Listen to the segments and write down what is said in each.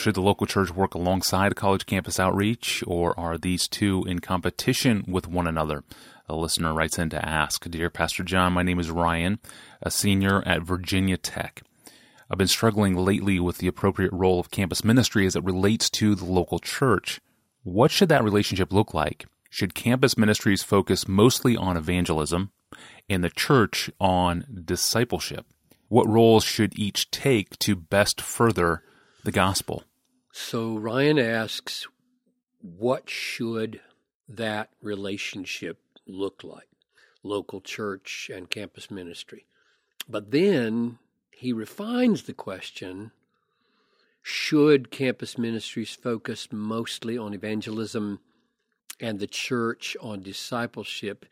Should the local church work alongside college campus outreach, or are these two in competition with one another? A listener writes in to ask Dear Pastor John, my name is Ryan, a senior at Virginia Tech. I've been struggling lately with the appropriate role of campus ministry as it relates to the local church. What should that relationship look like? Should campus ministries focus mostly on evangelism and the church on discipleship? What roles should each take to best further the gospel? So Ryan asks, what should that relationship look like? Local church and campus ministry. But then he refines the question should campus ministries focus mostly on evangelism and the church on discipleship?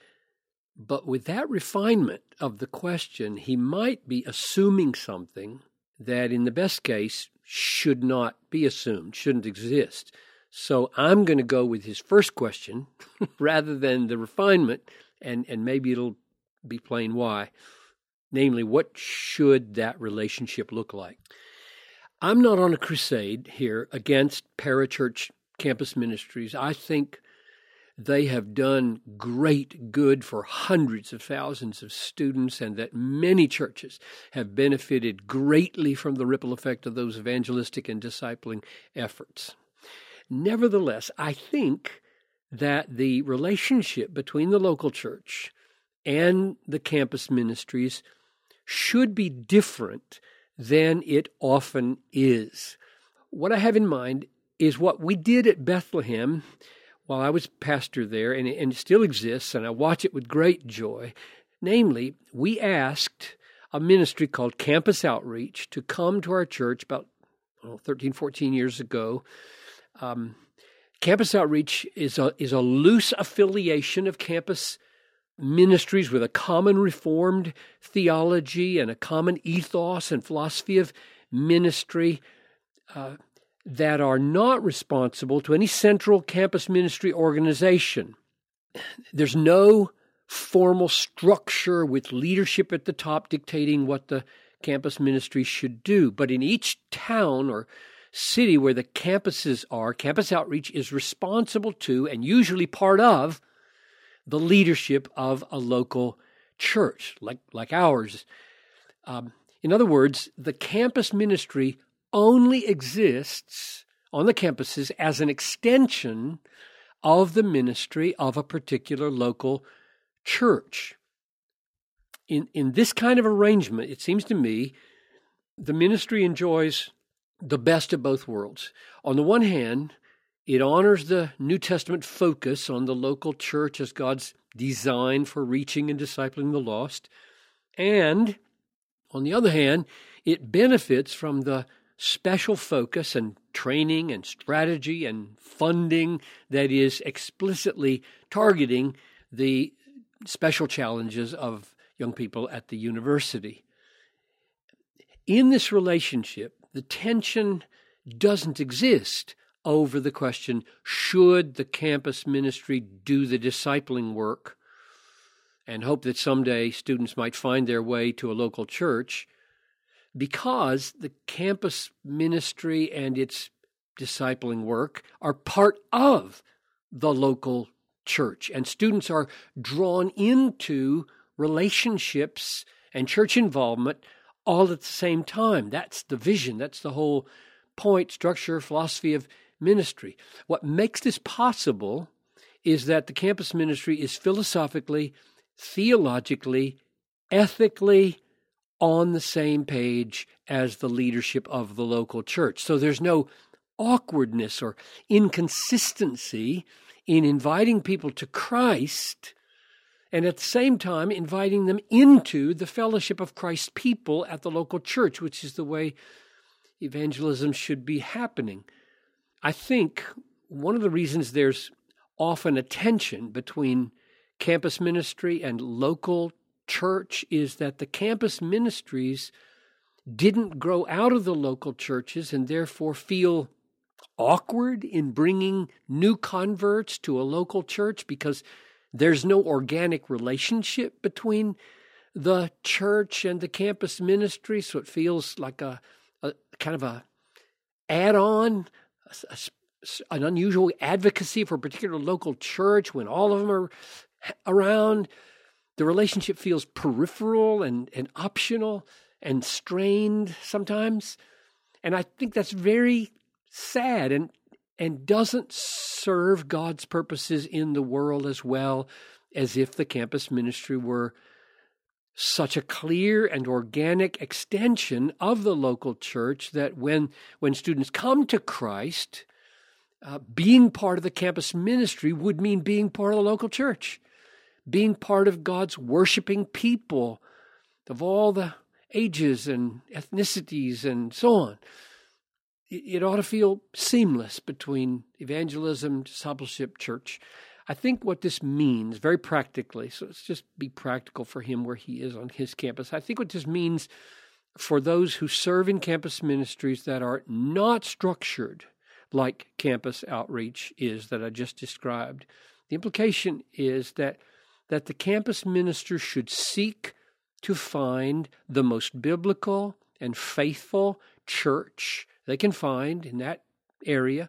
But with that refinement of the question, he might be assuming something that, in the best case, should not be assumed, shouldn't exist. So I'm going to go with his first question rather than the refinement, and, and maybe it'll be plain why. Namely, what should that relationship look like? I'm not on a crusade here against parachurch campus ministries. I think they have done great good for hundreds of thousands of students, and that many churches have benefited greatly from the ripple effect of those evangelistic and discipling efforts. Nevertheless, I think that the relationship between the local church and the campus ministries should be different than it often is. What I have in mind is what we did at Bethlehem while I was pastor there, and it, and still exists, and I watch it with great joy. Namely, we asked a ministry called Campus Outreach to come to our church about well, 13, 14 years ago. Um, campus Outreach is a, is a loose affiliation of campus ministries with a common Reformed theology and a common ethos and philosophy of ministry uh, that are not responsible to any central campus ministry organization. There's no formal structure with leadership at the top dictating what the campus ministry should do. But in each town or city where the campuses are, campus outreach is responsible to and usually part of the leadership of a local church like, like ours. Um, in other words, the campus ministry only exists on the campuses as an extension of the ministry of a particular local church. In, in this kind of arrangement, it seems to me, the ministry enjoys the best of both worlds. On the one hand, it honors the New Testament focus on the local church as God's design for reaching and discipling the lost. And on the other hand, it benefits from the special focus and training and strategy and funding that is explicitly targeting the special challenges of young people at the university. In this relationship, the tension doesn't exist over the question should the campus ministry do the discipling work and hope that someday students might find their way to a local church because the campus ministry and its discipling work are part of the local church, and students are drawn into relationships and church involvement all at the same time. That's the vision, that's the whole point, structure, philosophy of ministry. What makes this possible is that the campus ministry is philosophically, theologically, ethically, on the same page as the leadership of the local church. So there's no awkwardness or inconsistency in inviting people to Christ and at the same time inviting them into the fellowship of Christ's people at the local church, which is the way evangelism should be happening. I think one of the reasons there's often a tension between campus ministry and local church is that the campus ministries didn't grow out of the local churches and therefore feel awkward in bringing new converts to a local church because there's no organic relationship between the church and the campus ministry. So it feels like a, a kind of a add on a, a, an unusual advocacy for a particular local church when all of them are around. The relationship feels peripheral and, and optional and strained sometimes. And I think that's very sad and and doesn't serve God's purposes in the world as well as if the campus ministry were such a clear and organic extension of the local church that when when students come to Christ, uh, being part of the campus ministry would mean being part of the local church, being part of God's worshiping people of all the ages and ethnicities and so on. It, ought to feel seamless between evangelism, discipleship, church. I think what this means very practically, so let's just be practical for him where he is on his campus. I think what this means for those who serve in campus ministries that are not structured like campus outreach is that I just described. The implication is that that the campus minister should seek to find the most biblical and faithful church they can find in that area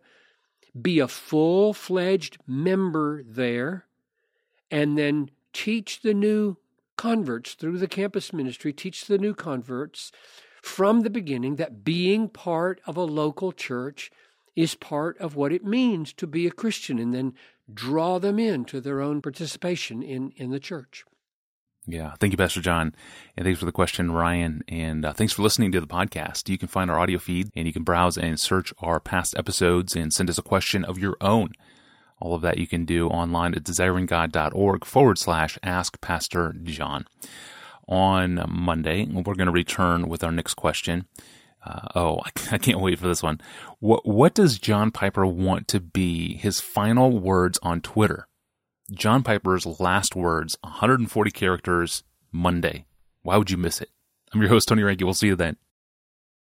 be a full fledged member there, and then teach the new converts through the campus ministry, teach the new converts from the beginning that being part of a local church is part of what it means to be a Christian, and then draw them into their own participation in, in the church. Yeah. Thank you, Pastor John. And thanks for the question, Ryan. And uh, thanks for listening to the podcast. You can find our audio feed and you can browse and search our past episodes and send us a question of your own. All of that you can do online at desiringgod.org forward slash ask Pastor John. On Monday, we're going to return with our next question. Uh, oh, I can't wait for this one. What, what does John Piper want to be his final words on Twitter? John Piper's last words, 140 characters, Monday. Why would you miss it? I'm your host, Tony Reinke. We'll see you then.